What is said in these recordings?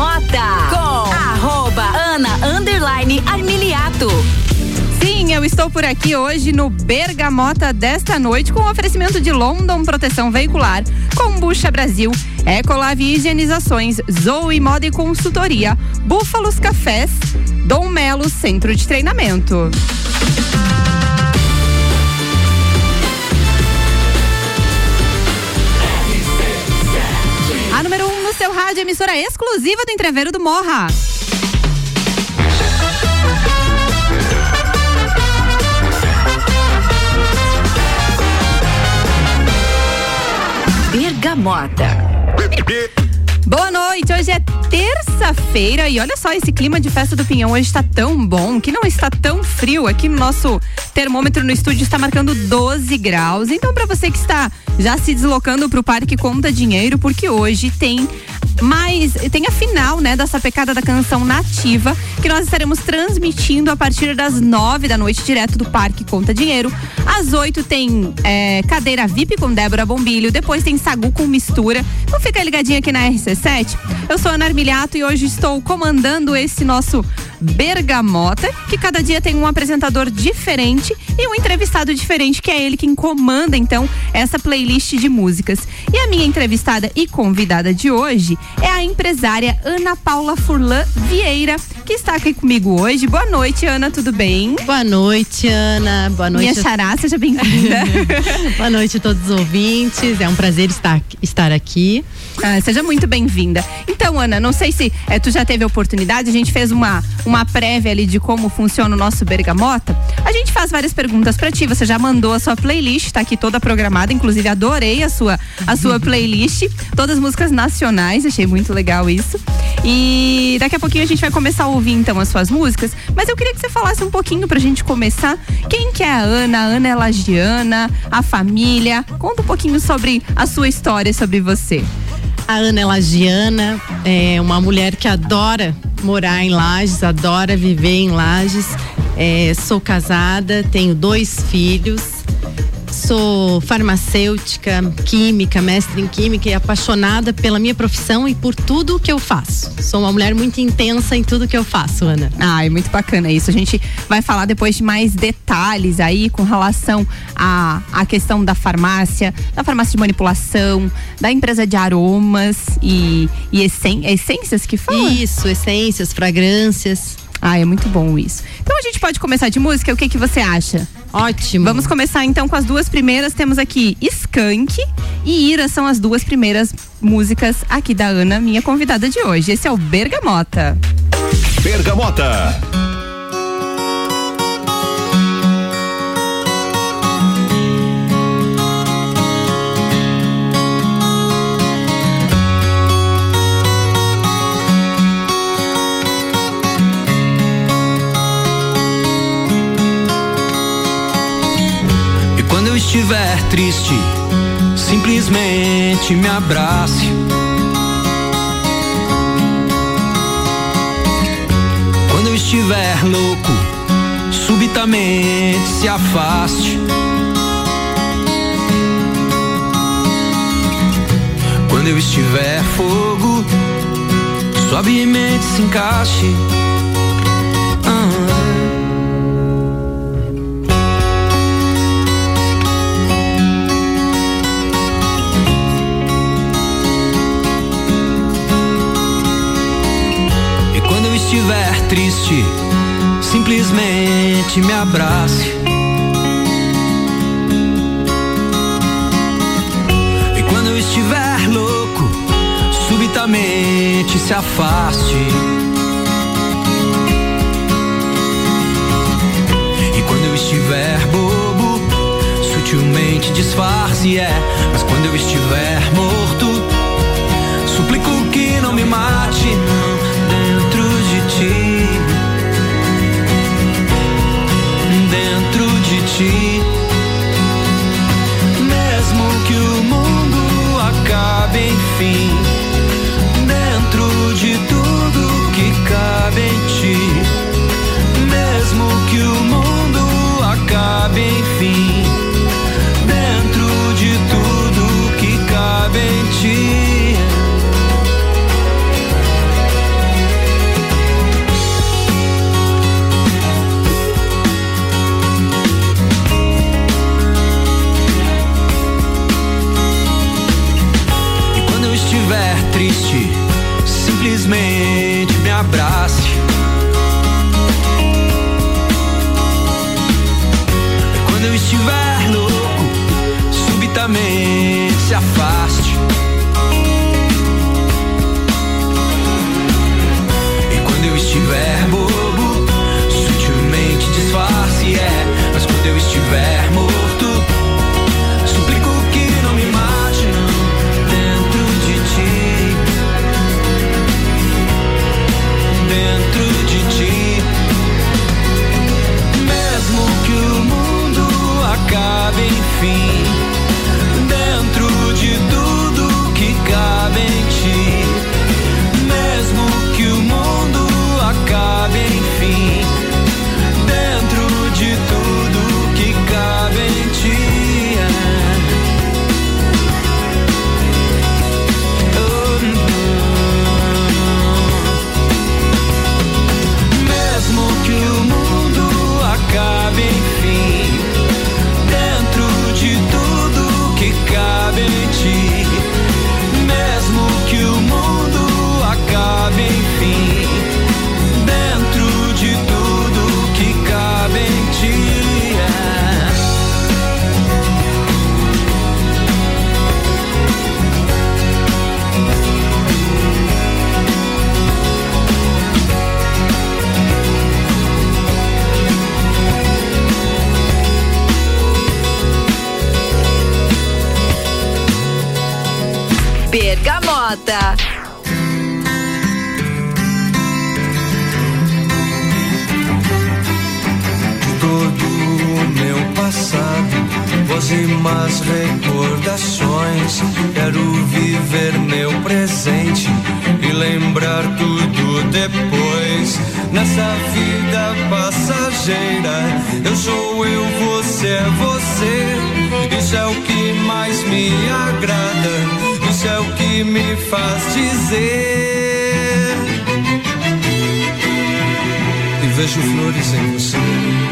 Bergamota com arroba Ana Underline Armiliato. Sim, eu estou por aqui hoje no Bergamota desta noite com oferecimento de London Proteção Veicular, Combucha Brasil, Ecolave Higienizações, Zoe Moda e Consultoria, Búfalos Cafés, Dom Melo Centro de Treinamento. Seu rádio, emissora exclusiva do Entreveiro do Morra. Bergamota. Boa noite, hoje é terça-feira e olha só esse clima de festa do Pinhão hoje está tão bom que não está tão frio. Aqui no nosso termômetro no estúdio está marcando 12 graus. Então para você que está já se deslocando para o Parque Conta Dinheiro, porque hoje tem mais tem a final, né, dessa pecada da canção nativa que nós estaremos transmitindo a partir das nove da noite direto do Parque Conta Dinheiro. Às oito tem é, cadeira VIP com Débora Bombilho, depois tem Sagu com mistura. Então fica ligadinho aqui na RC7. Eu sou Ana Armiliato e hoje estou comandando esse nosso Bergamota, que cada dia tem um apresentador diferente e um entrevistado diferente, que é ele quem comanda então essa playlist de músicas. E a minha entrevistada e convidada de hoje é a empresária Ana Paula Furlan Vieira, que está aqui comigo hoje. Boa noite, Ana, tudo bem? Boa noite, Ana. Boa noite. Minha xará, seja bem-vinda. Boa noite a todos os ouvintes. É um prazer estar, estar aqui. Ah, seja muito bem-vinda. Então, Ana, não sei se é, tu já teve a oportunidade, a gente fez uma, uma prévia ali de como funciona o nosso Bergamota. A gente faz várias perguntas para ti. Você já mandou a sua playlist, tá aqui toda programada. Inclusive, adorei a sua, a sua playlist. Todas músicas nacionais, achei muito legal isso. E daqui a pouquinho a gente vai começar a ouvir então as suas músicas. Mas eu queria que você falasse um pouquinho pra gente começar. Quem que é a Ana? A Ana é lagiana, a família. Conta um pouquinho sobre a sua história, sobre você. A Ana é lagiana, é uma mulher que adora morar em Lages, adora viver em Lages. É, sou casada, tenho dois filhos. Sou farmacêutica, química, mestre em química e apaixonada pela minha profissão e por tudo que eu faço. Sou uma mulher muito intensa em tudo que eu faço, Ana. Ah, é muito bacana isso. A gente vai falar depois de mais detalhes aí com relação à, à questão da farmácia, da farmácia de manipulação, da empresa de aromas e, e essen, essências que fala? Isso, essências, fragrâncias. Ah, é muito bom isso. Então a gente pode começar de música? O que que você acha? Ótimo. Vamos começar então com as duas primeiras. Temos aqui Skank e Ira são as duas primeiras músicas aqui da Ana, minha convidada de hoje. Esse é o Bergamota. Bergamota. Eu estiver triste, simplesmente me abrace. Quando eu estiver louco, subitamente se afaste. Quando eu estiver fogo, suavemente se encaixe. Estiver triste, simplesmente me abrace. E quando eu estiver louco, subitamente se afaste. E quando eu estiver bobo, sutilmente disfarce, é. Mas quando eu estiver morto, suplico que não me mate, ti. Mesmo que o mundo acabe, enfim. triste, simplesmente me abrace. Quando eu estiver louco, subitamente se afaste. E quando eu estiver bobo, sutilmente disfarce, é. Mas quando eu estiver morto, Bergamota. todo o meu passado, pósimas recordações. Quero viver meu presente e lembrar tudo depois. Nessa vida passageira, eu sou eu, você é você. Isso é o que mais me agrada, é o que me faz dizer. E vejo flores em você.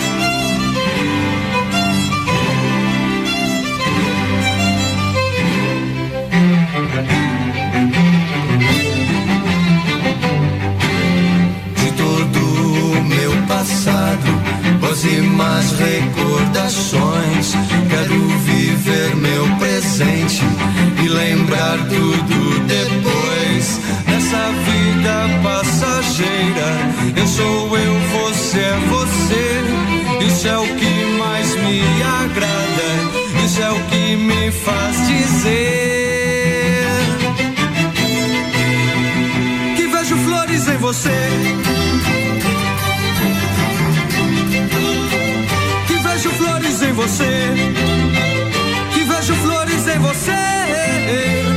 pósimas recordações. Quero viver meu presente lembrar tudo depois. Nessa vida passageira, eu sou eu, você é você. Isso é o que mais me agrada, isso é o que me faz dizer que vejo flores em você. você, que vejo flores em você.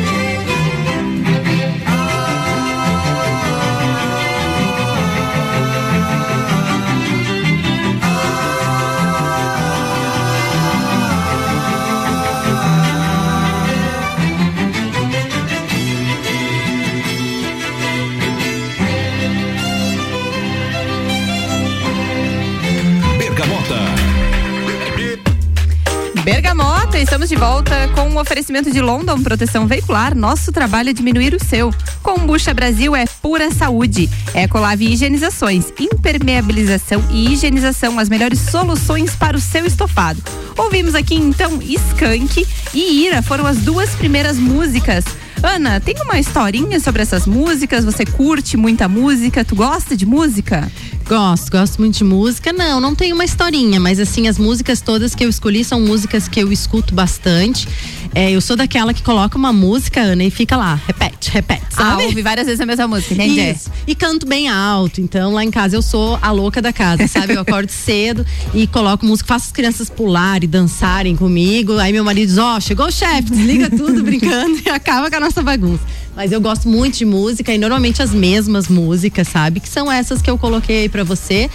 Estamos de volta com o um oferecimento de London Proteção Veicular. Nosso trabalho é diminuir o seu. Combucha Brasil é pura saúde. Ecolave Higienizações, impermeabilização e higienização, as melhores soluções para o seu estofado. Ouvimos aqui então Skank e Ira foram as duas primeiras músicas. Ana, tem uma historinha sobre essas músicas? Você curte muita música? Tu gosta de música? Gosto, gosto muito de música. Não, não tem uma historinha, mas assim, as músicas todas que eu escolhi são músicas que eu escuto bastante. É, eu sou daquela que coloca uma música, Ana, e fica lá, repete, repete, ah, sabe? Ah, ouvi várias vezes a mesma música, entendi. Isso. E canto bem alto. Então, lá em casa eu sou a louca da casa, sabe? Eu acordo cedo e coloco música, faço as crianças pularem, dançarem comigo. Aí meu marido diz: Ó, oh, chegou o chefe, desliga tudo brincando e acaba com a nossa bagunça. Mas eu gosto muito de música e normalmente as mesmas músicas, sabe? Que são essas que eu coloquei aí pra você.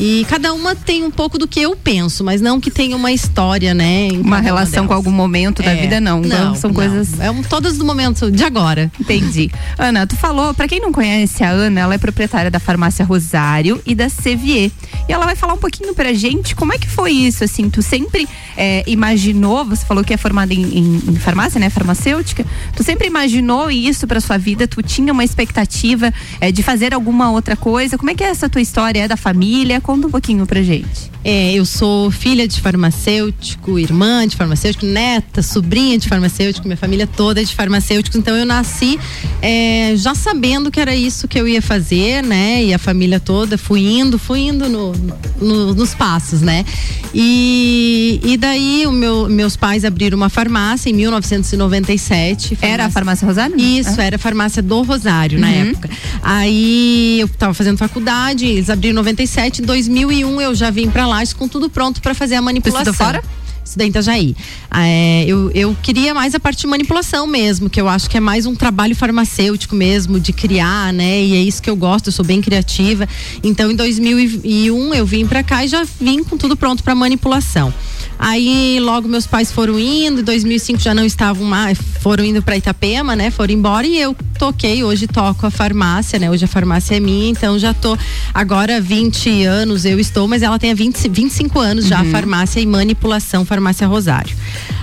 E cada uma tem um pouco do que eu penso, mas não que tenha uma história, né? Uma relação com algum momento da é, vida, não. não São não. coisas. É um, todas do momento de agora. Entendi. Ana, tu falou, para quem não conhece a Ana, ela é proprietária da farmácia Rosário e da Sevier. E ela vai falar um pouquinho pra gente como é que foi isso, assim, tu sempre é, imaginou, você falou que é formada em, em, em, farmácia, né, farmacêutica, tu sempre imaginou isso pra sua vida, tu tinha uma expectativa é, de fazer alguma outra coisa, como é que é essa tua história, é da família, conta um pouquinho pra gente. É, eu sou filha de farmacêutico, irmã de farmacêutico, neta, sobrinha de farmacêutico, minha família toda é de farmacêuticos, então eu nasci é, já sabendo que era isso que eu ia fazer, né? E a família toda, fui indo, fui indo no, no, nos passos, né? E, e daí meu, meus pais abriram uma farmácia em 1997. Farmácia... Era a farmácia Rosário? Isso, é. era a farmácia do Rosário uhum. na época. Aí eu estava fazendo faculdade, eles abriram em 97, em 2001 eu já vim para Lages com tudo pronto para fazer a manipulação. Você fora? Estudei em Itajaí. É, eu, eu queria mais a parte de manipulação mesmo, que eu acho que é mais um trabalho farmacêutico mesmo, de criar, né? E é isso que eu gosto, eu sou bem criativa. Então, em 2001, eu vim para cá e já vim com tudo pronto para manipulação. Aí logo meus pais foram indo, em 2005 já não estavam mais, foram indo para Itapema, né? Foram embora e eu toquei, hoje toco a farmácia, né? Hoje a farmácia é minha, então já tô agora 20 anos eu estou, mas ela tem 20, 25 anos já uhum. a farmácia e manipulação, farmácia Rosário.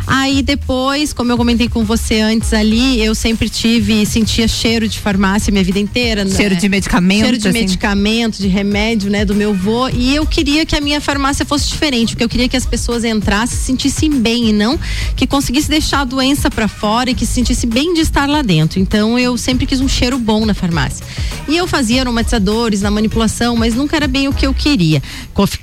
Aí depois, como eu comentei com você antes ali, eu sempre tive, sentia cheiro de farmácia minha vida inteira. Né? Cheiro né? de medicamento. Cheiro de assim. medicamento, de remédio, né, do meu vô. E eu queria que a minha farmácia fosse diferente, porque eu queria que as pessoas entrassem, se sentissem bem e não que conseguisse deixar a doença para fora e que se sentisse bem de estar lá dentro. Então eu sempre quis um cheiro bom na farmácia. E eu fazia aromatizadores na manipulação, mas nunca era bem o que eu queria.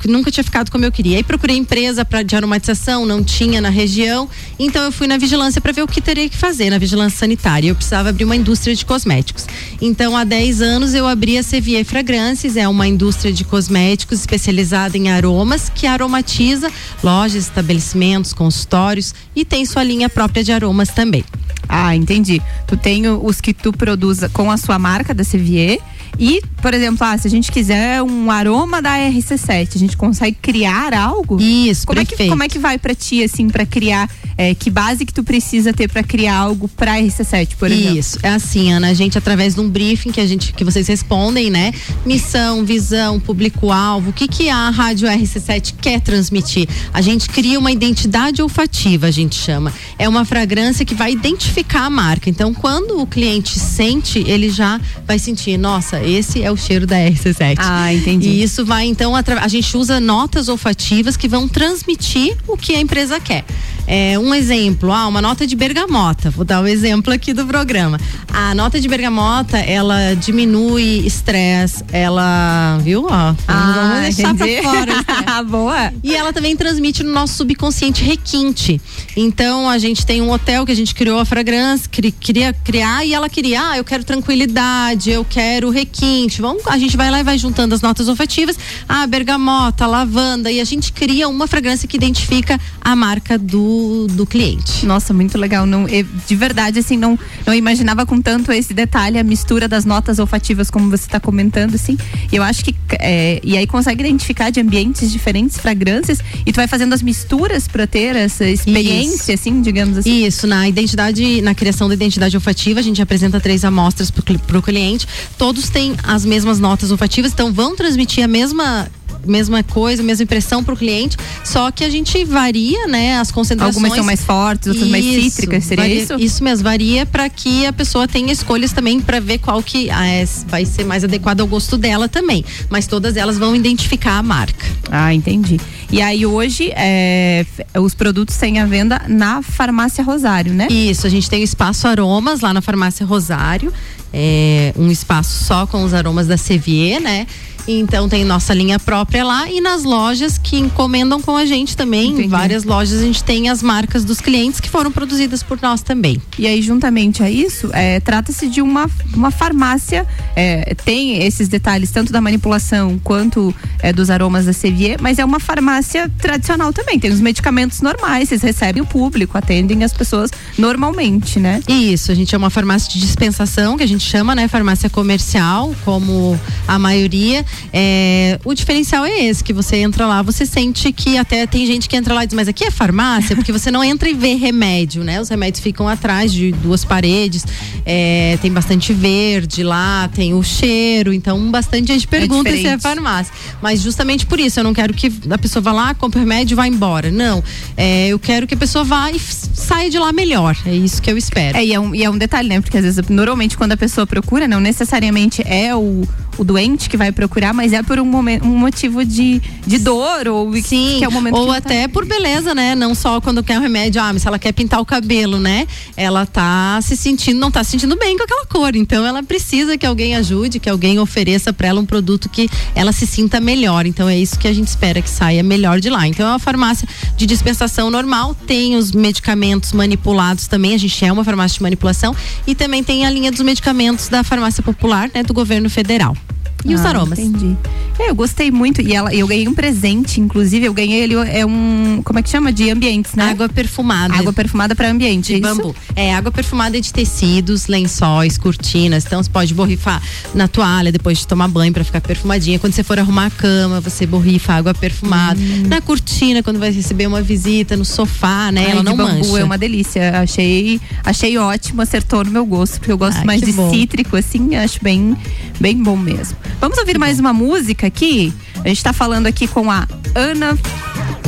Nunca tinha ficado como eu queria. Aí procurei empresa pra, de aromatização, não tinha na região. Então eu fui na vigilância para ver o que teria que fazer na vigilância sanitária. Eu precisava abrir uma indústria de cosméticos. Então há 10 anos eu abri a Sevier Fragrances, é uma indústria de cosméticos especializada em aromas que aromatiza lojas, estabelecimentos, consultórios e tem sua linha própria de aromas também. Ah, entendi. Tu tem os que tu produz com a sua marca da Sevier e, por exemplo, ah, se a gente quiser um aroma da RC7, a gente consegue criar algo? Isso, como perfeito. é que Como é que vai para ti, assim, para criar? É, que base que tu precisa ter para criar algo para RC7, por exemplo? Isso, é assim, Ana, a gente através de um briefing que a gente que vocês respondem, né? Missão, visão, público-alvo, o que que a rádio RC7 quer transmitir? A gente cria uma identidade olfativa, a gente chama. É uma fragrância que vai identificar a marca. Então, quando o cliente sente, ele já vai sentir, nossa, esse é o cheiro da RC7. Ah, entendi. E isso vai então a gente usa notas olfativas que vão transmitir o que a empresa quer. É, um exemplo, ah, uma nota de bergamota. Vou dar o um exemplo aqui do programa. A nota de bergamota, ela diminui estresse, ela, viu? Ó, ah, vamos deixar entendi. pra fora. Boa. E ela também transmite no nosso subconsciente requinte. Então, a gente tem um hotel que a gente criou a fragrância, queria criar e ela queria, ah, eu quero tranquilidade, eu quero requinte. Vamos, a gente vai lá e vai juntando as notas olfativas, ah, bergamota, lavanda e a gente cria uma fragrância que identifica a marca do do, cliente. Nossa, muito legal. Não, de verdade, assim, não, não imaginava com tanto esse detalhe, a mistura das notas olfativas, como você está comentando, assim. Eu acho que. É, e aí consegue identificar de ambientes diferentes fragrâncias e tu vai fazendo as misturas para ter essa experiência, Isso. assim, digamos assim. Isso, na identidade, na criação da identidade olfativa, a gente apresenta três amostras para o cliente. Todos têm as mesmas notas olfativas, então vão transmitir a mesma mesma coisa, mesma impressão para o cliente, só que a gente varia, né, as concentrações. Algumas são mais fortes, outras isso, mais cítricas, seria varia, isso? Isso mesmo, varia para que a pessoa tenha escolhas também para ver qual que ah, é, vai ser mais adequado ao gosto dela também, mas todas elas vão identificar a marca. Ah, entendi. E aí hoje é, os produtos têm a venda na farmácia Rosário, né? Isso, a gente tem o espaço aromas lá na farmácia Rosário, é, um espaço só com os aromas da Sevier, né? Então tem nossa linha própria lá e nas lojas que encomendam com a gente também. Entendi. Em várias lojas a gente tem as marcas dos clientes que foram produzidas por nós também. E aí, juntamente a isso, é, trata-se de uma, uma farmácia, é, tem esses detalhes tanto da manipulação quanto é, dos aromas da Sevier, mas é uma farmácia tradicional também. Tem os medicamentos normais, vocês recebem o público, atendem as pessoas normalmente, né? Isso, a gente é uma farmácia de dispensação, que a gente chama, né? Farmácia comercial, como a maioria. É, o diferencial é esse, que você entra lá, você sente que até tem gente que entra lá e diz, mas aqui é farmácia, porque você não entra e vê remédio, né? Os remédios ficam atrás de duas paredes, é, tem bastante verde lá, tem o cheiro, então bastante gente pergunta é se é farmácia. Mas justamente por isso, eu não quero que a pessoa vá lá, compre remédio e vá embora. Não. É, eu quero que a pessoa vá e saia de lá melhor. É isso que eu espero. É, e é um, e é um detalhe, né? Porque às vezes, normalmente, quando a pessoa procura, não necessariamente é o o doente que vai procurar, mas é por um, momento, um motivo de, de dor ou Sim, que é o momento ou tá até tá... por beleza, né? Não só quando quer um remédio, ah, mas se ela quer pintar o cabelo, né? Ela tá se sentindo, não tá se sentindo bem com aquela cor, então ela precisa que alguém ajude, que alguém ofereça para ela um produto que ela se sinta melhor. Então é isso que a gente espera que saia melhor de lá. Então é uma farmácia de dispensação normal, tem os medicamentos manipulados também, a gente é uma farmácia de manipulação e também tem a linha dos medicamentos da farmácia popular, né, do governo federal. E ah, os aromas. Entendi. É, eu gostei muito. E ela, eu ganhei um presente, inclusive, eu ganhei ele, é um. Como é que chama? De ambientes, né? Água perfumada. Água perfumada para ambiente. De é bambu. É, água perfumada de tecidos, lençóis, cortinas. Então você pode borrifar na toalha depois de tomar banho para ficar perfumadinha. Quando você for arrumar a cama, você borrifa água perfumada. Hum. Na cortina, quando vai receber uma visita, no sofá, né? Ai, ela não bambu mancha. É uma delícia. Achei, achei ótimo, acertou no meu gosto, porque eu gosto Ai, mais de bom. cítrico, assim, acho bem, bem bom mesmo. Vamos ouvir mais uma música aqui? A gente está falando aqui com a Ana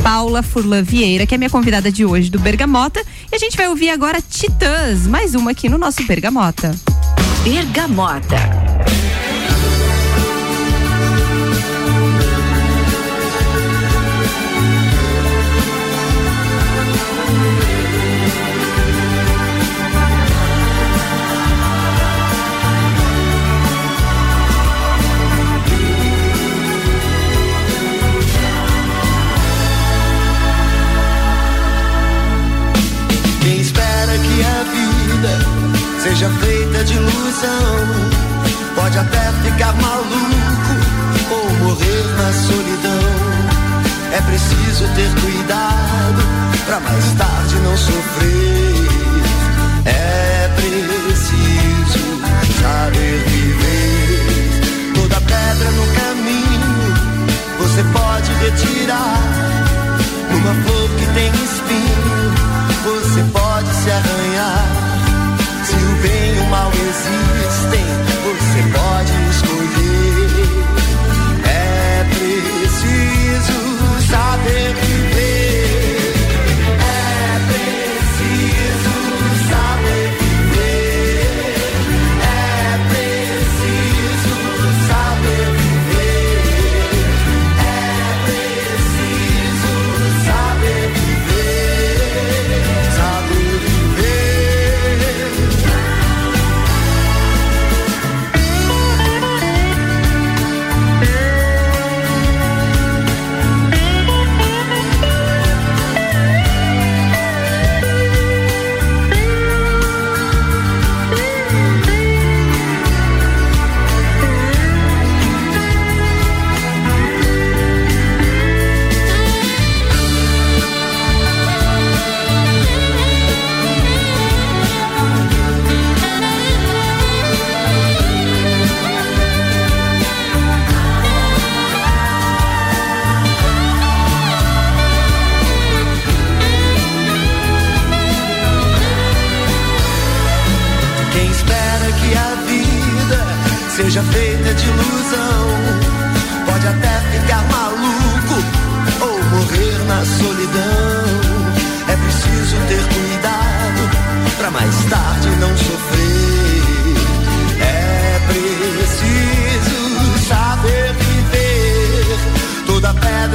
Paula Furlan Vieira, que é minha convidada de hoje do Bergamota. E a gente vai ouvir agora Titãs, mais uma aqui no nosso Bergamota. Bergamota. Seja feita de ilusão. Pode até ficar maluco ou morrer na solidão. É preciso ter cuidado pra mais tarde não sofrer. É preciso saber viver. Toda pedra no caminho você pode retirar.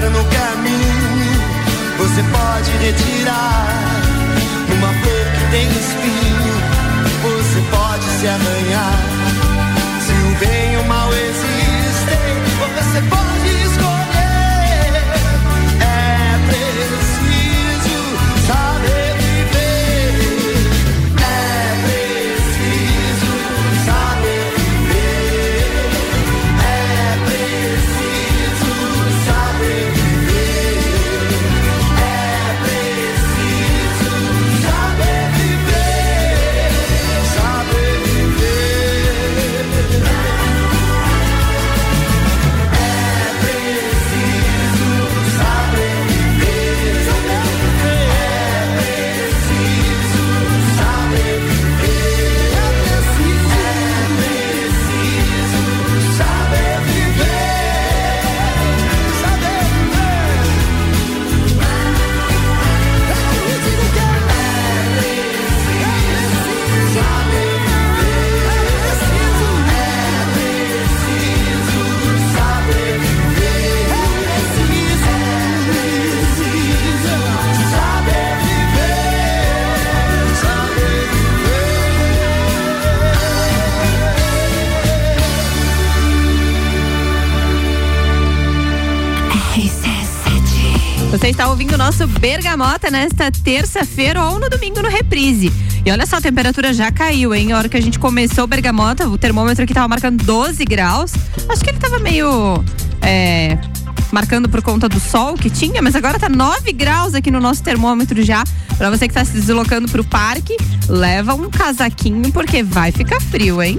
Pedra no caminho você pode retirar. Numa flor que tem espinho você pode se arranhar. Você está ouvindo o nosso Bergamota nesta terça-feira ou no domingo no Reprise. E olha só, a temperatura já caiu, hein? A hora que a gente começou o Bergamota, o termômetro aqui tava marcando 12 graus. Acho que ele tava meio. É, marcando por conta do sol que tinha, mas agora tá 9 graus aqui no nosso termômetro já. Pra você que tá se deslocando pro parque, leva um casaquinho porque vai ficar frio, hein?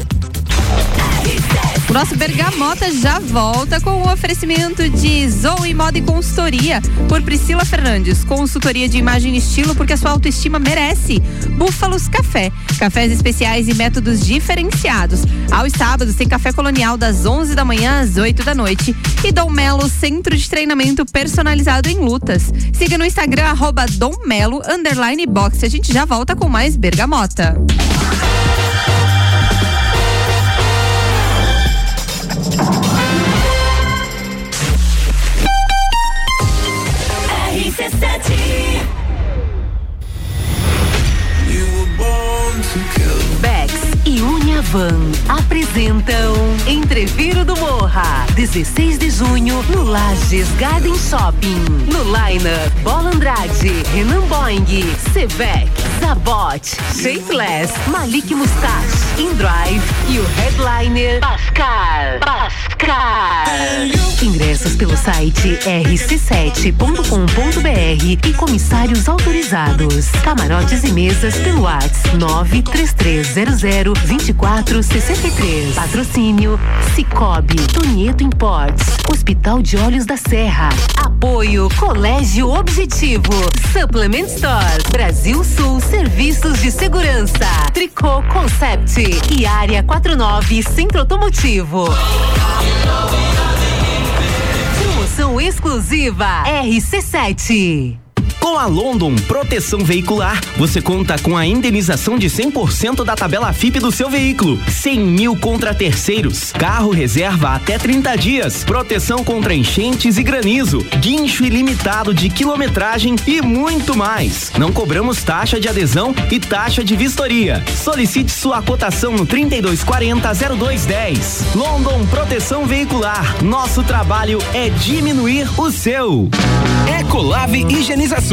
O nosso Bergamota já volta com o oferecimento de Zoe Moda e Consultoria por Priscila Fernandes. Consultoria de imagem e estilo porque a sua autoestima merece. Búfalos Café. Cafés especiais e métodos diferenciados. Aos sábados tem café colonial das 11 da manhã às 8 da noite. E Dom Melo, centro de treinamento personalizado em lutas. Siga no Instagram, arroba Dom Melo, underline box. A gente já volta com mais Bergamota. Bex e Unha Van apresentam Entreviro do Morra, 16 de junho, no Lages Garden Shopping. No Liner, Bola Andrade, Renan Boing, Sevec, Zabot, Shapeless, Malik Mustache, InDrive e o headliner Pascal. Pascal. Ingressos pelo site rc7.com.br e comissários autorizados. Camarotes e mesas pelo WhatsApp 933002463. Patrocínio Cicobi, Tonieto Imports, Hospital de Olhos da Serra. Apoio Colégio Objetivo, Supplement Store, Brasil Sul Serviços de Segurança, Tricô Concept e Área 49 Centro Automotivo. Promoção exclusiva RC7. Com a London Proteção Veicular, você conta com a indenização de 100% da tabela FIP do seu veículo, 100 mil contra terceiros, carro reserva até 30 dias, proteção contra enchentes e granizo, guincho ilimitado de quilometragem e muito mais. Não cobramos taxa de adesão e taxa de vistoria. Solicite sua cotação no 3240 0210. London Proteção Veicular. Nosso trabalho é diminuir o seu. Ecolave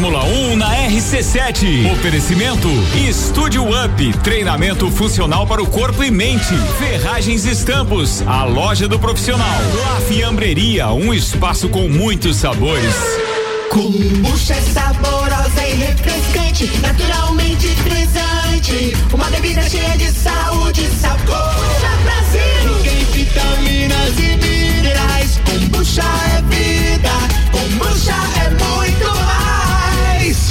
Fórmula 1 na RC7. Oferecimento Estúdio Up, treinamento funcional para o corpo e mente. Ferragens Estampos, a loja do profissional. La Fiambreria, um espaço com muitos sabores. Kombucha é saborosa e refrescante, naturalmente frisante. Uma bebida cheia de saúde e sabor. Brasil. Tem vitaminas e minerais. Kombucha é vida. Kombucha é muito mais.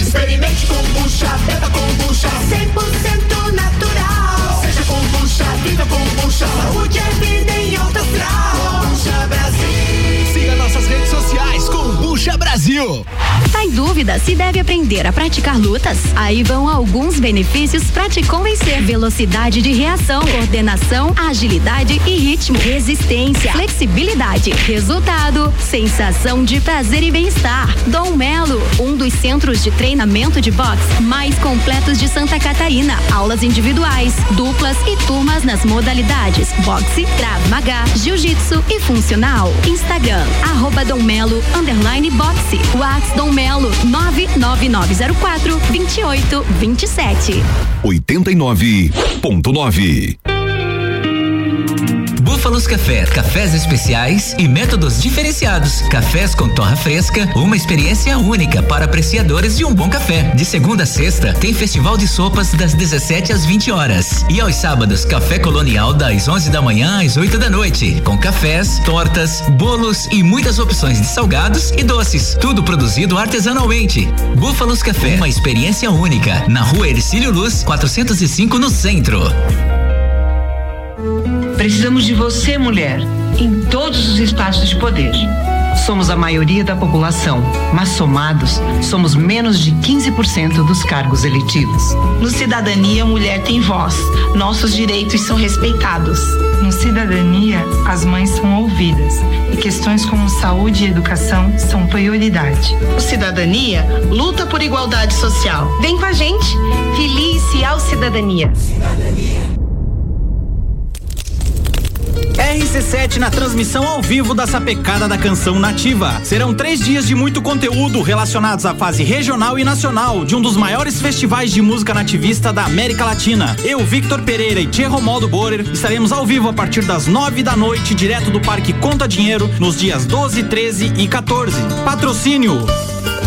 Experimente kombucha, beba kombucha. 100% natural. Seja kombucha, viva kombucha. Saúde é vida em alto astral. Kombucha Brasil. Siga nossas redes sociais, Kombucha Brasil. Tá em dúvida se deve aprender a praticar lutas? Aí vão alguns benefícios pra te convencer: velocidade de reação, coordenação, agilidade e ritmo, resistência, flexibilidade, resultado, sensação de prazer e bem-estar. Dom Melo, um dos centros de treinamento de boxe mais completos de Santa Catarina. Aulas individuais, duplas e turmas nas modalidades boxe, Krav Maga, jiu-jitsu e funcional. Instagram, arroba Dom Melo, underline boxe. Whats Dom Melo, 99904 2827. 89.9. Búfalos Café, cafés especiais e métodos diferenciados. Cafés com torra fresca, uma experiência única para apreciadores de um bom café. De segunda a sexta, tem festival de sopas das 17 às 20 horas. E aos sábados, café colonial das 11 da manhã às 8 da noite. Com cafés, tortas, bolos e muitas opções de salgados e doces. Tudo produzido artesanalmente. Búfalos Café, uma experiência única. Na rua Ercílio Luz, 405 no centro. Precisamos de você, mulher, em todos os espaços de poder. Somos a maioria da população, mas somados, somos menos de 15% dos cargos eletivos. No Cidadania, a mulher tem voz, nossos direitos são respeitados. No Cidadania, as mães são ouvidas e questões como saúde e educação são prioridade. O Cidadania luta por igualdade social. Vem com a gente, feliz ao Cidadania. Cidadania. RC7 na transmissão ao vivo da Sapecada da Canção Nativa. Serão três dias de muito conteúdo relacionados à fase regional e nacional de um dos maiores festivais de música nativista da América Latina. Eu, Victor Pereira e Tia Romaldo Borer estaremos ao vivo a partir das nove da noite, direto do Parque Conta Dinheiro, nos dias 12, 13 e 14. Patrocínio.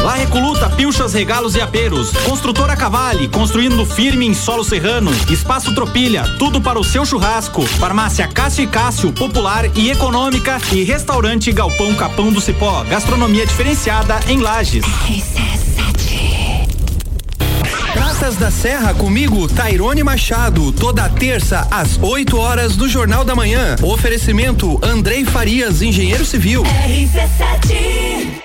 La Recoluta, pilchas, regalos e aperos. Construtora Cavale, construindo firme em solo serrano. Espaço Tropilha, tudo para o seu churrasco. Farmácia Cássio e Cássio, popular e econômica. E restaurante Galpão Capão do Cipó, gastronomia diferenciada em Lages. Praças da Serra comigo, Tairone Machado, toda terça às 8 horas do Jornal da Manhã. Oferecimento Andrei Farias, engenheiro civil. RC7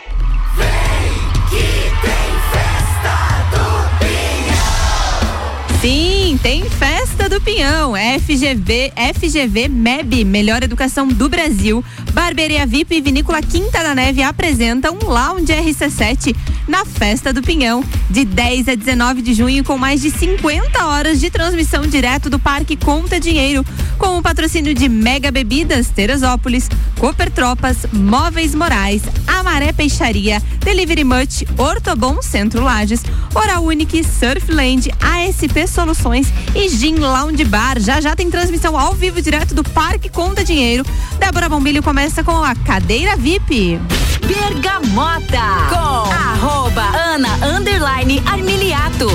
Sim, tem festa do Pinhão. FGV, FGV MEB, Melhor Educação do Brasil. Barbearia VIP e Vinícola Quinta da Neve apresentam um Lounge RC7 na Festa do Pinhão, de 10 a 19 de junho, com mais de 50 horas de transmissão direto do Parque Conta Dinheiro, com o patrocínio de Mega Bebidas, Teresópolis, Cooper Tropas, Móveis Morais, Amaré Peixaria, Delivery Much, Ortobon Centro Lages, Oral Unique, Surfland, ASP Soluções e Gin Lounge Bar. Já já tem transmissão ao vivo direto do Parque Conta Dinheiro. Débora Bombilho começa com a cadeira VIP. Bergamota com arroba Ana Underline Armiliato.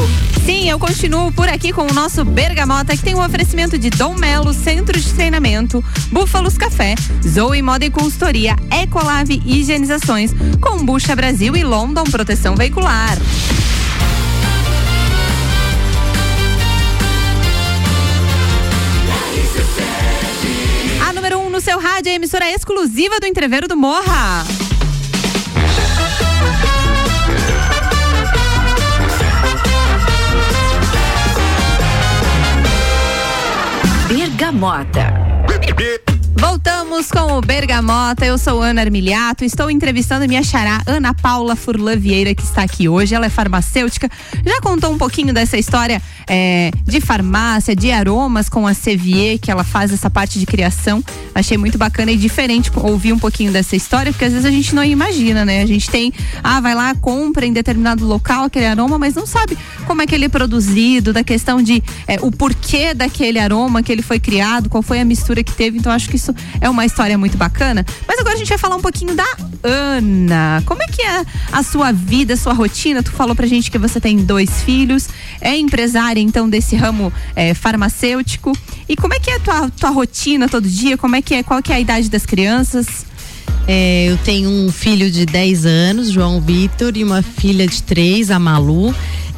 Sim, eu continuo por aqui com o nosso Bergamota, que tem um oferecimento de Dom Melo, Centro de Treinamento, Búfalos Café, Zoe Moda e Consultoria, Ecolave Higienizações, Combucha Brasil e London Proteção Veicular. A número 1 um no seu rádio é a emissora exclusiva do Entreveiro do Morra. Bergamota. Voltamos com o Bergamota. Eu sou Ana Armiliato. Estou entrevistando minha xará Ana Paula Furlan Vieira, que está aqui hoje. Ela é farmacêutica. Já contou um pouquinho dessa história é, de farmácia, de aromas com a Cevier, que ela faz essa parte de criação. Achei muito bacana e diferente ouvir um pouquinho dessa história, porque às vezes a gente não imagina, né? A gente tem, ah, vai lá, compra em determinado local aquele aroma, mas não sabe como é que ele é produzido, da questão de é, o porquê daquele aroma que ele foi criado, qual foi a mistura que teve. Então acho que isso é uma história muito bacana. Mas agora a gente vai falar um pouquinho da Ana. Como é que é a sua vida, a sua rotina? Tu falou pra gente que você tem dois filhos, é empresária então desse ramo é, farmacêutico. E como é que é a tua, tua rotina todo dia? Como é que é? Qual que é a idade das crianças? É, eu tenho um filho de 10 anos, João Vitor, e uma filha de 3, a Malu.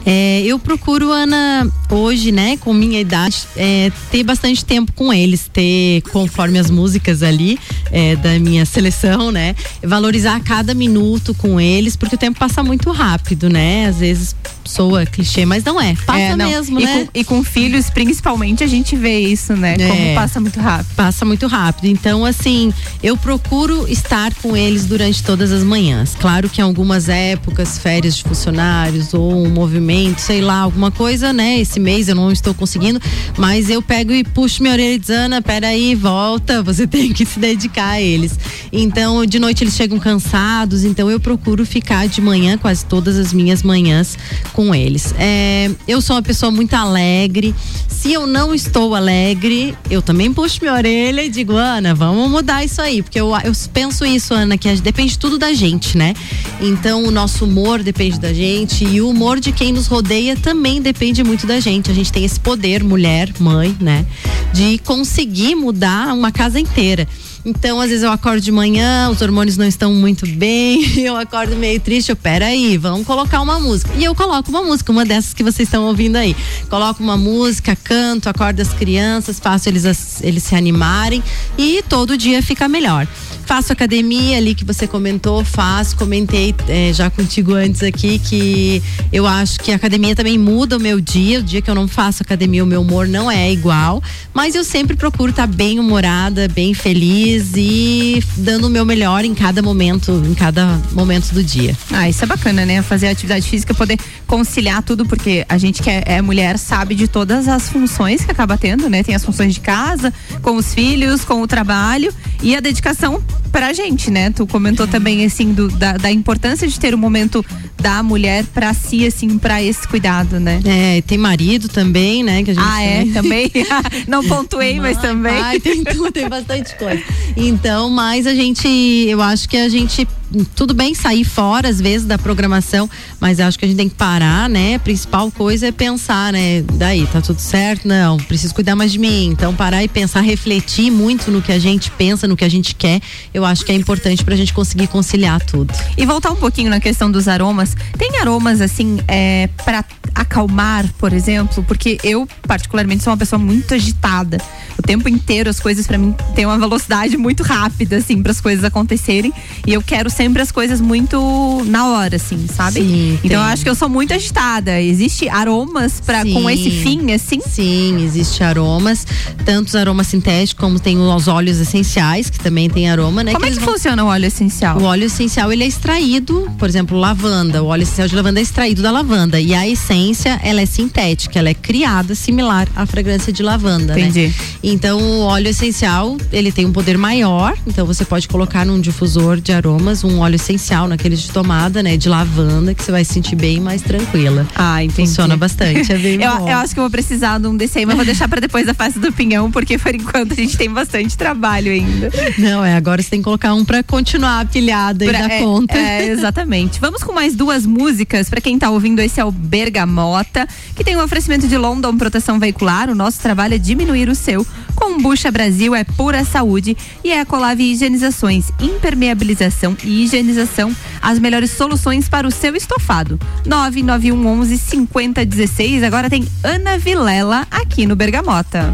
É, eu procuro, Ana, hoje, né, com minha idade, é, ter bastante tempo com eles, ter, conforme as músicas ali é, da minha seleção, né, valorizar cada minuto com eles, porque o tempo passa muito rápido, né? Às vezes soa clichê, mas não é. Passa É, não. mesmo, e né? Com, e com filhos, principalmente, a gente vê isso, né? Como É. passa muito rápido. Passa muito rápido. Então, assim, eu procuro estar com eles durante todas as manhãs. Claro que em algumas épocas, férias de funcionários ou um movimento, sei lá, alguma coisa, né? Esse mês eu não estou conseguindo, mas eu pego e puxo minha orelha e diz, Ana, peraí, volta, você tem que se dedicar a eles. Então, de noite eles chegam cansados, então eu procuro ficar de manhã, quase todas as minhas manhãs, com eles. É, eu sou uma pessoa muito alegre. Se eu não estou alegre, eu também puxo minha orelha e digo, Ana, vamos mudar isso aí. Porque eu, eu penso isso, Ana, que depende tudo da gente, né? Então o nosso humor depende da gente e o humor de quem nos rodeia também depende muito da gente. A gente tem esse poder, mulher, mãe, né? De conseguir mudar uma casa inteira. Então, às vezes eu acordo de manhã, os hormônios não estão muito bem, eu acordo meio triste, eu, peraí, vamos colocar uma música. E eu coloco uma música, uma dessas que vocês estão ouvindo aí. Coloco uma música, canto, acordo as crianças, faço eles, eles se animarem e todo dia fica melhor. Faço academia ali que você comentou, faço, comentei é, já contigo antes aqui que eu acho que a academia também muda o meu dia. O dia que eu não faço academia, o meu humor não é igual. Mas eu sempre procuro estar tá bem humorada, bem feliz e dando o meu melhor em cada momento, em cada momento do dia. Ah, isso é bacana, né? Fazer atividade física, poder conciliar tudo, porque a gente que é, é mulher sabe de todas as funções que acaba tendo, né? Tem as funções de casa, com os filhos, com o trabalho e a dedicação pra gente, né? Tu comentou também, assim, do, da, da importância de ter um momento da mulher pra si, assim, pra esse cuidado, né? É, tem marido também, né? Que a gente ah, é, também? Não pontuei, mas, mas também. Ai, tem tudo, tem bastante coisa. Então, mas a gente, eu acho que a gente tudo bem sair fora às vezes da programação, mas acho que a gente tem que parar, né? A principal coisa é pensar, né? Daí, tá tudo certo? Não, preciso cuidar mais de mim. Então, parar e pensar, refletir muito no que a gente pensa, no que a gente quer, eu acho que é importante pra gente conseguir conciliar tudo. E voltar um pouquinho na questão dos aromas. Tem aromas, assim, é, para acalmar, por exemplo? Porque eu, particularmente, sou uma pessoa muito agitada. O tempo inteiro as coisas para mim têm uma velocidade muito rápida, assim, para as coisas acontecerem. E eu quero sempre as coisas muito na hora, assim, sabe? Sim, então eu acho que eu sou muito agitada. Existe aromas para com esse fim, assim? Sim, existe aromas, tanto os aromas sintéticos como tem os óleos essenciais, que também tem aroma, né? Como que é que vão... funciona o óleo essencial? O óleo essencial ele é extraído, por exemplo, lavanda. O óleo essencial de lavanda é extraído da lavanda e a essência ela é sintética, ela é criada similar à fragrância de lavanda, né? Entendi. né? Então o óleo essencial ele tem um poder maior, então você pode colocar num difusor de aromas um óleo essencial naquele de tomada, né? De lavanda que você vai se sentir bem mais tranquila. Ah, entendi. Funciona bastante, é bem eu, bom. eu acho que eu vou precisar de um desse aí, mas vou deixar para depois da fase do pinhão, porque por enquanto a gente tem bastante trabalho ainda. Não, é agora você tem que colocar um para continuar pilhada pra, e dar é, conta. É, exatamente. Vamos com mais duas músicas para quem tá ouvindo esse é o Bergamota, que tem um oferecimento de London Proteção Veicular. O nosso trabalho é diminuir o seu. Kombucha Brasil é pura saúde e é Higienizações, impermeabilização e higienização, as melhores soluções para o seu estofado. 99111 5016. Agora tem Ana Vilela aqui no Bergamota.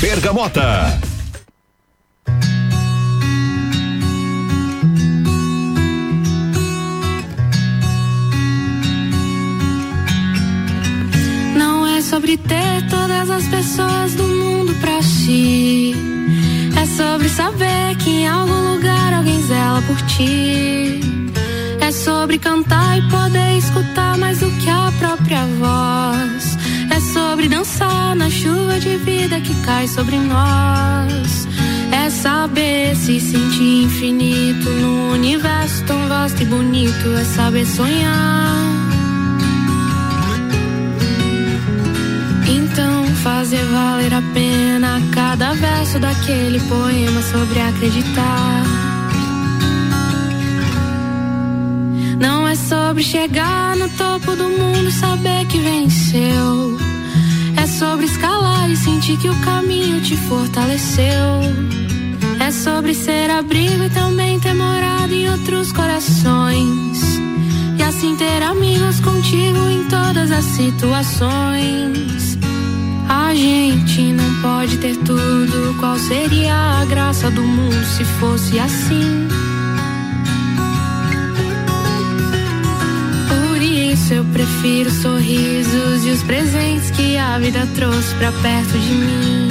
Bergamota. Sobre ter todas as pessoas do mundo pra si. É sobre saber que em algum lugar alguém zela por ti. É sobre cantar e poder escutar mais do que a própria voz. É sobre dançar na chuva de vida que cai sobre nós. É saber se sentir infinito no universo tão vasto e bonito. É saber sonhar. Fazer valer a pena cada verso daquele poema sobre acreditar. Não é sobre chegar no topo do mundo e saber que venceu. É sobre escalar e sentir que o caminho te fortaleceu. É sobre ser abrigo e também ter morado em outros corações. E assim ter amigos contigo em todas as situações. A gente não pode ter tudo. Qual seria a graça do mundo se fosse assim? Por isso eu prefiro sorrisos e os presentes que a vida trouxe pra perto de mim.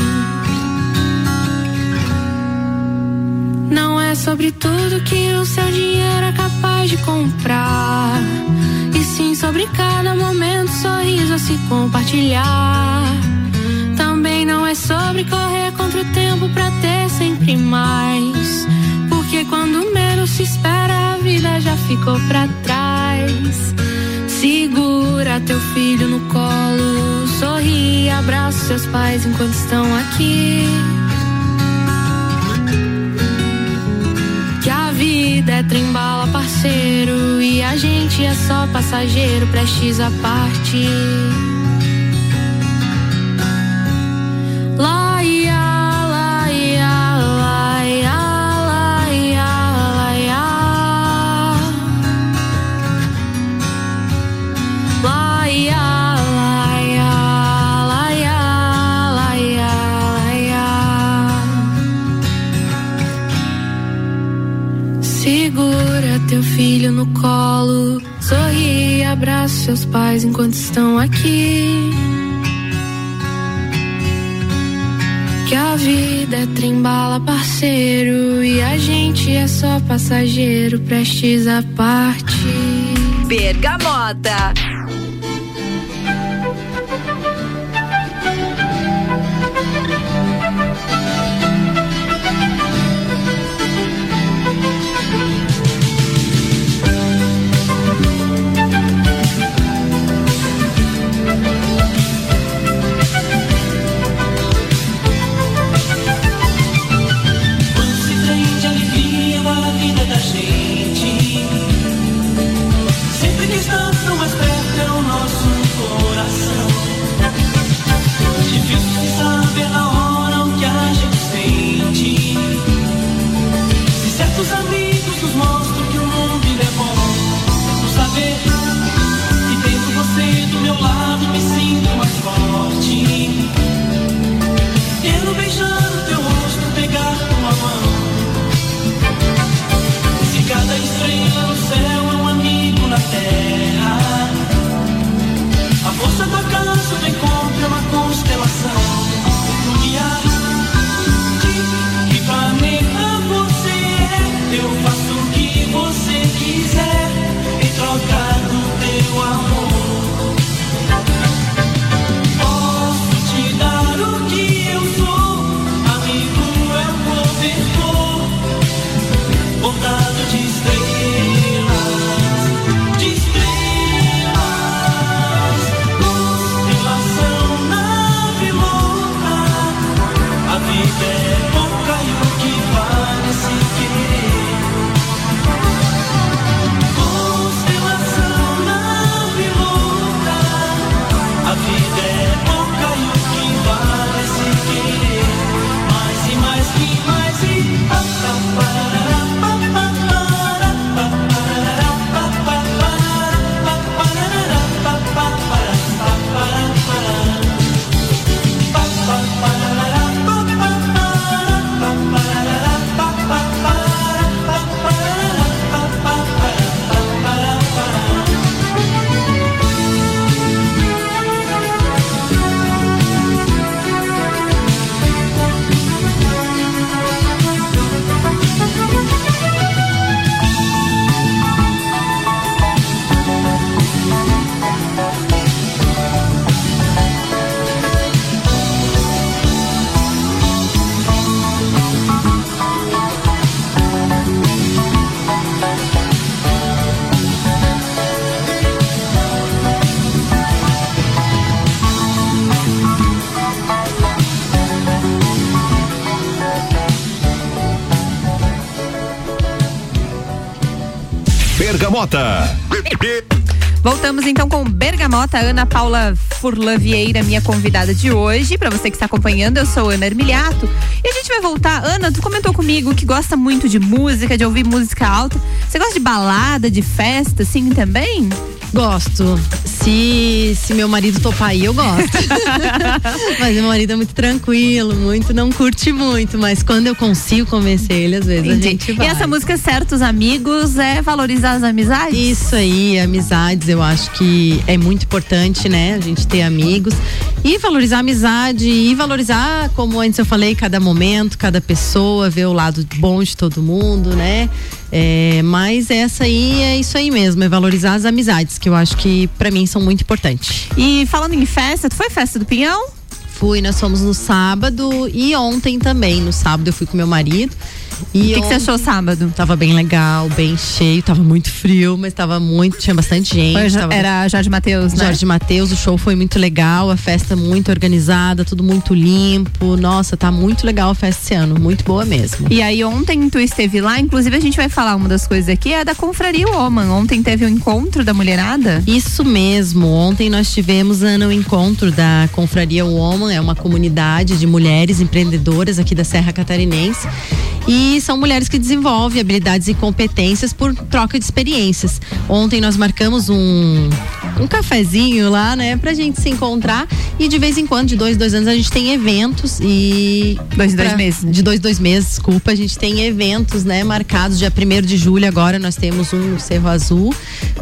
Não é sobre tudo que o seu dinheiro é capaz de comprar. E sim sobre cada momento, sorriso a se compartilhar. Não é sobre correr contra o tempo pra ter sempre mais. Porque quando menos se espera, a vida já ficou pra trás. Segura teu filho no colo, sorri, abraça seus pais enquanto estão aqui. Que a vida é trembala, parceiro, e a gente é só passageiro, prestes a partir. Seus pais enquanto estão aqui. Que a vida é trembala, parceiro. E a gente é só passageiro, prestes a partir. Bergamota. Bergamota. Voltamos então com Bergamota, Ana Paula Furlan Vieira, minha convidada de hoje. Para você que está acompanhando, eu sou Ana Ermiliato. E a gente vai voltar. Ana, tu comentou comigo que gosta muito de música, de ouvir música alta. Você gosta de balada, de festa, assim também? Gosto. Se, se meu marido topar aí, eu gosto. mas meu marido é muito tranquilo, muito, não curte muito. Mas quando eu consigo convencer ele, às vezes Entendi. a gente E vai. essa música Certos Amigos é valorizar as amizades? Isso aí, amizades, eu acho que é muito importante, né? A gente ter amigos e valorizar a amizade e valorizar, como antes eu falei, cada momento, cada pessoa, ver o lado bom de todo mundo, né? É, mas essa aí é isso aí mesmo, é valorizar as amizades, que eu acho que pra mim são muito importantes. E falando em festa, tu foi festa do Pinhão? Fui, nós fomos no sábado e ontem também. No sábado eu fui com meu marido. E O que que você achou sábado? Tava bem legal, bem cheio, tava muito frio, mas tava muito, tinha bastante gente. Foi, tava- Era Jorge Matheus, né? Jorge Matheus, o show foi muito legal, a festa muito organizada, tudo muito limpo. Nossa, tá muito legal a festa esse ano, muito boa mesmo. E aí ontem tu esteve lá, inclusive a gente vai falar uma das coisas aqui, é da Confraria Woman. Ontem teve o encontro da mulherada. Isso mesmo. Ontem nós tivemos Ana, o encontro da Confraria Woman, é uma comunidade de mulheres empreendedoras aqui da Serra Catarinense. E são mulheres que desenvolvem habilidades e competências por troca de experiências. Ontem nós marcamos um, um cafezinho lá, né, pra gente se encontrar e de vez em quando, de dois, dois anos, a gente tem eventos e. Dois, dois pra- meses, né? De dois, dois meses, desculpa. A gente tem eventos, né, marcados. Dia 1 de julho agora nós temos um Cerro Azul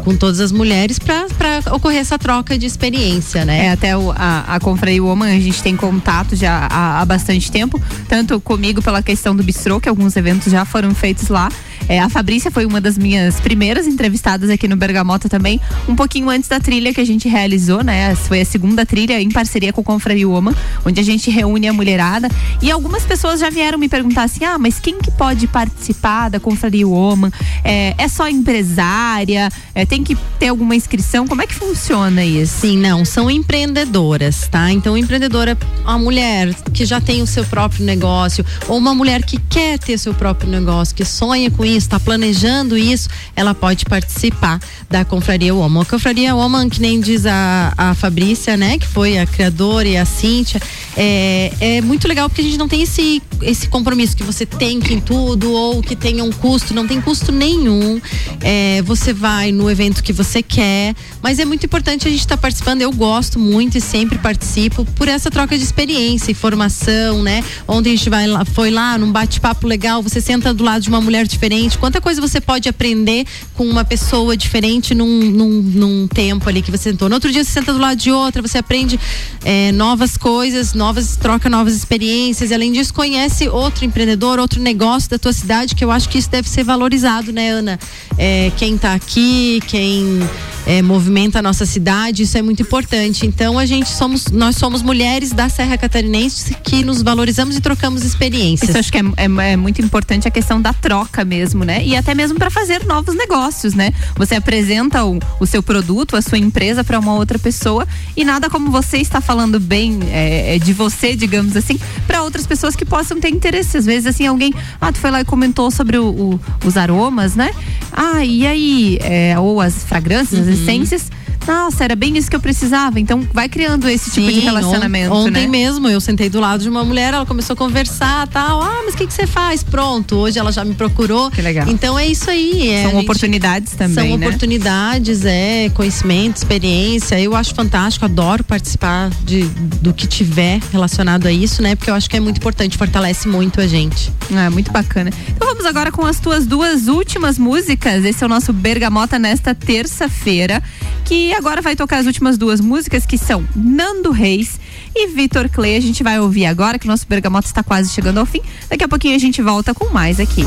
com todas as mulheres pra, pra ocorrer essa troca de experiência, né? É, até o, a, a Confraria Woman a gente tem contato já há, há bastante tempo, tanto comigo pela questão do bistrô, que alguns eventos já foram feitos lá. É, a Fabrícia foi uma das minhas primeiras entrevistadas aqui no Bergamota também, um pouquinho antes da trilha que a gente realizou, né? Foi a segunda trilha em parceria com o Confraria Woman, onde a gente reúne a mulherada. E algumas pessoas já vieram me perguntar assim: ah, mas quem que pode participar da Confraria Woman? É, é só empresária? É, tem que ter alguma inscrição? Como é que funciona isso? Sim, não, são empreendedoras, tá? Então, empreendedora, uma mulher que já tem o seu próprio negócio, ou uma mulher que quer ter seu próprio negócio, que sonha com isso, está planejando isso, ela pode participar da Confraria Woman. A Confraria Woman, que nem diz a, a Fabrícia, né, que foi a criadora e a Cíntia, é, é muito legal porque a gente não tem esse, esse compromisso que você tem que em tudo ou que tenha um custo, não tem custo nenhum. É, você vai no evento que você quer, mas é muito importante a gente estar participando. Eu gosto muito e sempre participo por essa troca de experiência, informação, né? Ontem a gente vai lá, foi lá num bate-papo legal, você senta do lado de uma mulher diferente. Quanta coisa você pode aprender com uma pessoa diferente num, num, num tempo ali que você sentou. No outro dia você senta do lado de outra, você aprende é, novas coisas, novas, troca novas experiências e além disso conhece outro empreendedor, outro negócio da tua cidade, que eu acho que isso deve ser valorizado, né, Ana? É, quem tá aqui, quem é, movimenta a nossa cidade, isso é muito importante. Então a gente somos, nós somos mulheres da Serra Catarinense que nos valorizamos e trocamos experiências. Isso acho que é, é- é muito importante a questão da troca mesmo, né? E até mesmo para fazer novos negócios, né? Você apresenta o, o seu produto, a sua empresa para uma outra pessoa e nada como você está falando bem é, é, de você, digamos assim, para outras pessoas que possam ter interesse. Às vezes, assim, alguém, ah, tu foi lá e comentou sobre o- o- os aromas, né? Ah, e aí? É, ou as fragrâncias, as Uhum. essências. Nossa, era bem isso que eu precisava. Então, vai criando esse tipo de Sim, relacionamento, on- Ontem né? mesmo eu sentei do lado de uma mulher, ela começou a conversar, tal. Ah, mas o que que você faz? Pronto, hoje ela já me procurou. Que legal. Então é isso aí. é, São gente- oportunidades também, São né? oportunidades, é conhecimento, experiência. Eu acho fantástico, adoro participar de do que tiver relacionado a isso, né? Porque eu acho que é muito importante, fortalece muito a gente. É, muito bacana. Então vamos agora com as tuas duas últimas músicas. Esse é o nosso Bergamota nesta terça-feira, que agora vai tocar as últimas duas músicas, que são Nando Reis e Vitor Clay. A gente vai ouvir agora, que o nosso Bergamota está quase chegando ao fim. Daqui a pouquinho a gente volta com mais aqui.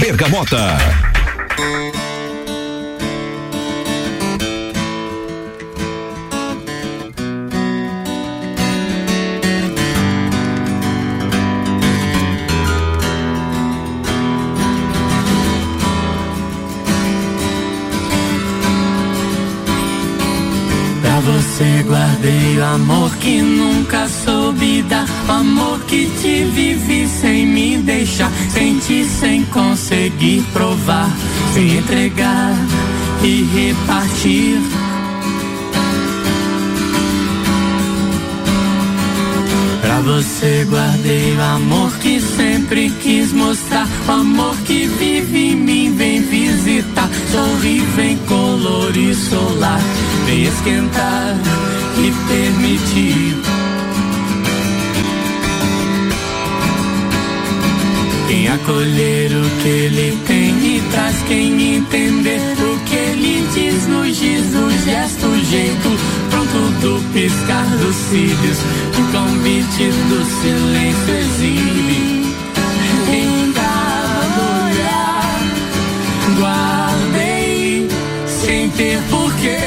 Bergamota. Guardei o amor que nunca soube dar. O amor que te vivi sem me deixar. Senti sem conseguir provar. Sem entregar e repartir. Você guardei o amor que sempre quis mostrar. O amor que vive em mim, vem visitar. Sorri, vem colorir solar. Vem esquentar e permitir. Quem acolher o que ele tem e traz quem entender o que ele diz nos diz o gesto, jeito pronto do piscar dos cílios, o convite do silêncio exibe. Em cada olhar guardei sem ter porquê,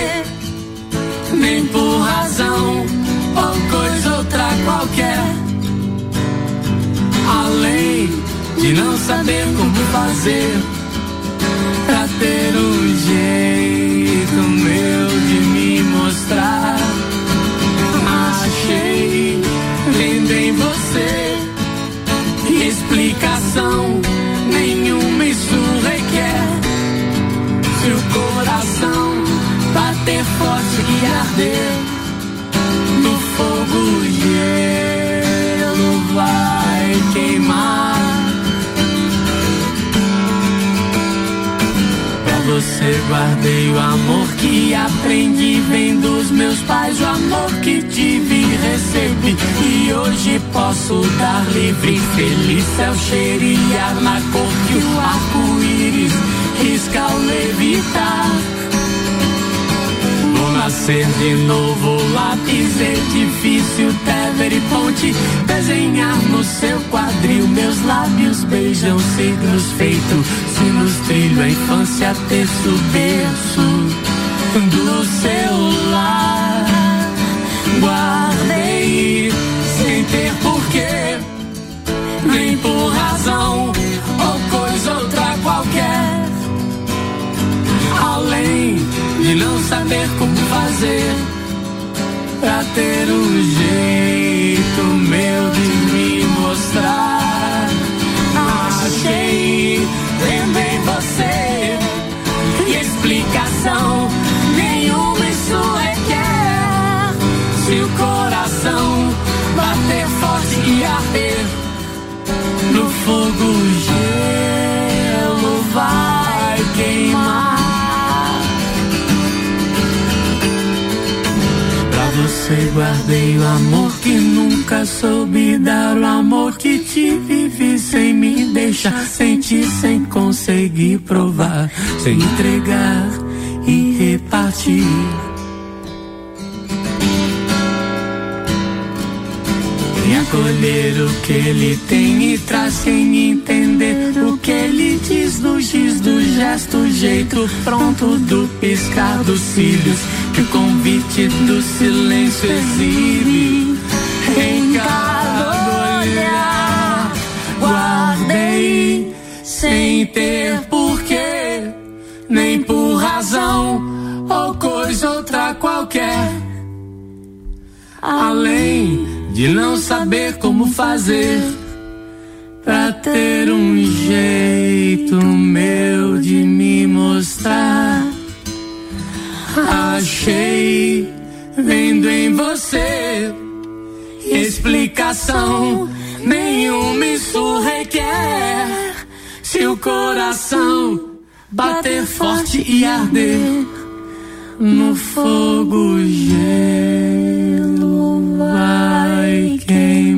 nem por razão ou coisa outra qualquer além de não saber como fazer pra ter um jeito meu de me mostrar. arder no fogo gelo vai queimar. Pra você guardei o amor que aprendi Vem dos meus pais o amor que tive recebi. E hoje posso dar livre Feliz é o na cor que o arco-íris risca ao levitar. Nascer de novo, lápis, edifício, tever e ponte. Desenhar no seu quadril, meus lábios beijam signos feitos. Sinos trilho a infância, terço, berço do seu lar. Guardei sem ter porquê, nem por razão ou coisa outra qualquer. Além de não saber como fazer pra ter um jeito meu de me mostrar. Achei em você explicação nenhuma isso requer. Se o coração bater forte e arder no fogo, Você guardei o amor que nunca soube dar, o amor que te vivi sem me deixar sentir, sem conseguir provar, sem entregar e repartir. Quem acolher o que ele tem e traz quem entender o que ele diz. No giz do gesto, jeito pronto do piscar dos cílios, que o convite do silêncio exibe em cada olhar. Guardei sem ter porquê, nem por razão ou coisa outra qualquer. Além de não saber como fazer pra ter um jeito meu de me mostrar. Achei vendo em você explicação nenhuma isso requer. Se o coração bater forte e arder no fogo, gelo vai queimar.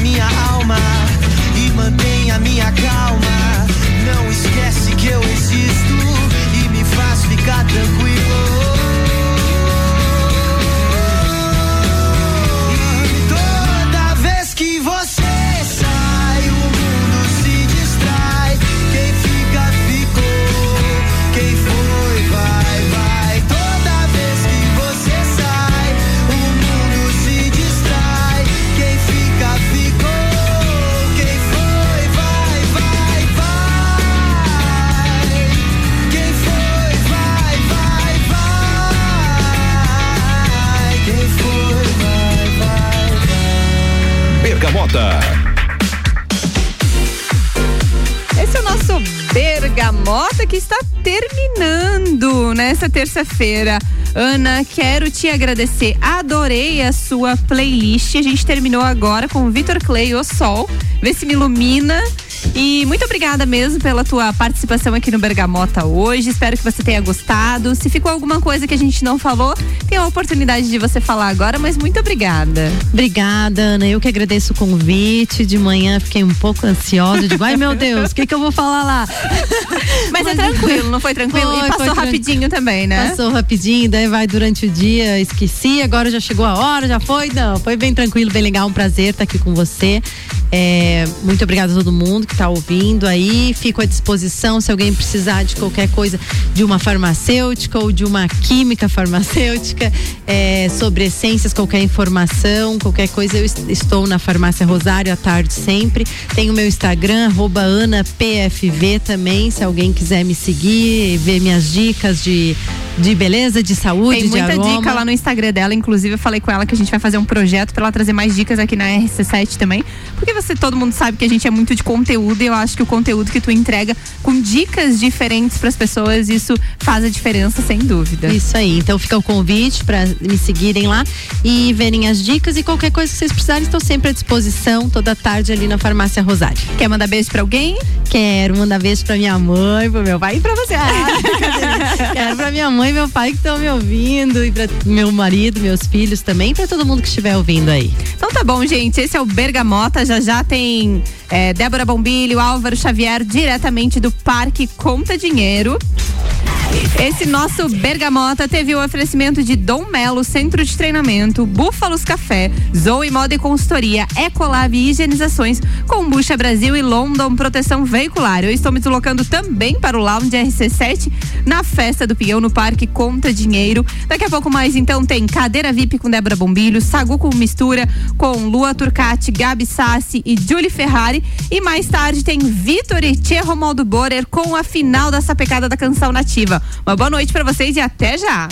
Minha alma e mantém a minha calma. Não esquece que eu existo e me faz ficar tranquilo. Bergamota. Esse é o nosso Bergamota que está terminando nessa terça-feira. Ana, quero te agradecer. Adorei a sua playlist. A gente terminou agora com Vitor Clay, O Sol. Vê se me ilumina. E muito obrigada mesmo pela tua participação aqui no Bergamota hoje. Espero que você tenha gostado. Se ficou alguma coisa que a gente não falou, tem a oportunidade de você falar agora, mas muito obrigada. Obrigada, Ana. Eu que agradeço o convite. De manhã fiquei um pouco ansiosa. Digo, ai meu Deus, o que, que eu vou falar lá? Mas, é tranquilo, não foi tranquilo? Foi, e passou rapidinho também, né? Passou rapidinho, daí vai durante o dia, esqueci, agora já chegou a hora, já foi? Não, foi bem tranquilo, bem legal, um prazer estar aqui com você. É, muito obrigada a todo mundo que está ouvindo aí. Fico à disposição se alguém precisar de qualquer coisa de uma farmacêutica ou de uma química farmacêutica, é, sobre essências, qualquer informação, qualquer coisa, eu est- estou na farmácia Rosário à tarde sempre. Tem o meu Instagram, AnaPFV também, se alguém quiser me seguir, ver minhas dicas de, de beleza, de saúde, Tem muita de dica lá no Instagram dela, inclusive eu falei com ela que a gente vai fazer um projeto pra ela trazer mais dicas aqui na RC7 também. Porque você, todo mundo sabe que a gente é muito de conteúdo e eu acho que o conteúdo que tu entrega com dicas diferentes pras pessoas, isso faz a diferença, sem dúvida. Isso aí. Então fica o convite para me seguirem lá e verem as dicas e qualquer coisa que vocês precisarem, estou sempre à disposição toda tarde ali na farmácia Rosário. Quer mandar beijo pra alguém? Quero mandar beijo pra minha mãe, pro meu pai e pra você. Ah. Quero pra minha mãe e meu pai que estão me ouvindo e pra meu marido, meus filhos também, pra todo mundo que estiver ouvindo aí. Então tá bom, gente. Esse é o Bergamota. Já já tem é, Débora Bombilho, Álvaro Xavier, diretamente do Parque Conta Dinheiro. Esse nosso Bergamota teve o oferecimento de Dom Melo, Centro de Treinamento, Búfalos Café, Zoe Moda e Consultoria, Ecolab Higienizações, Combucha Brasil e London Proteção Veicular. Eu estou me deslocando também para o Lounge RC7 na Festa do Pinhão no Parque Conta Dinheiro. Daqui a pouco mais então tem Cadeira VIP com Débora Bombilho, Sagu com Mistura com Lua Turcati, Gabi Sassi e Julie Ferrari. E mais tarde tem Vitor e Romaldo Borer com a final da sapecada da canção nativa. Uma boa noite para vocês e até já.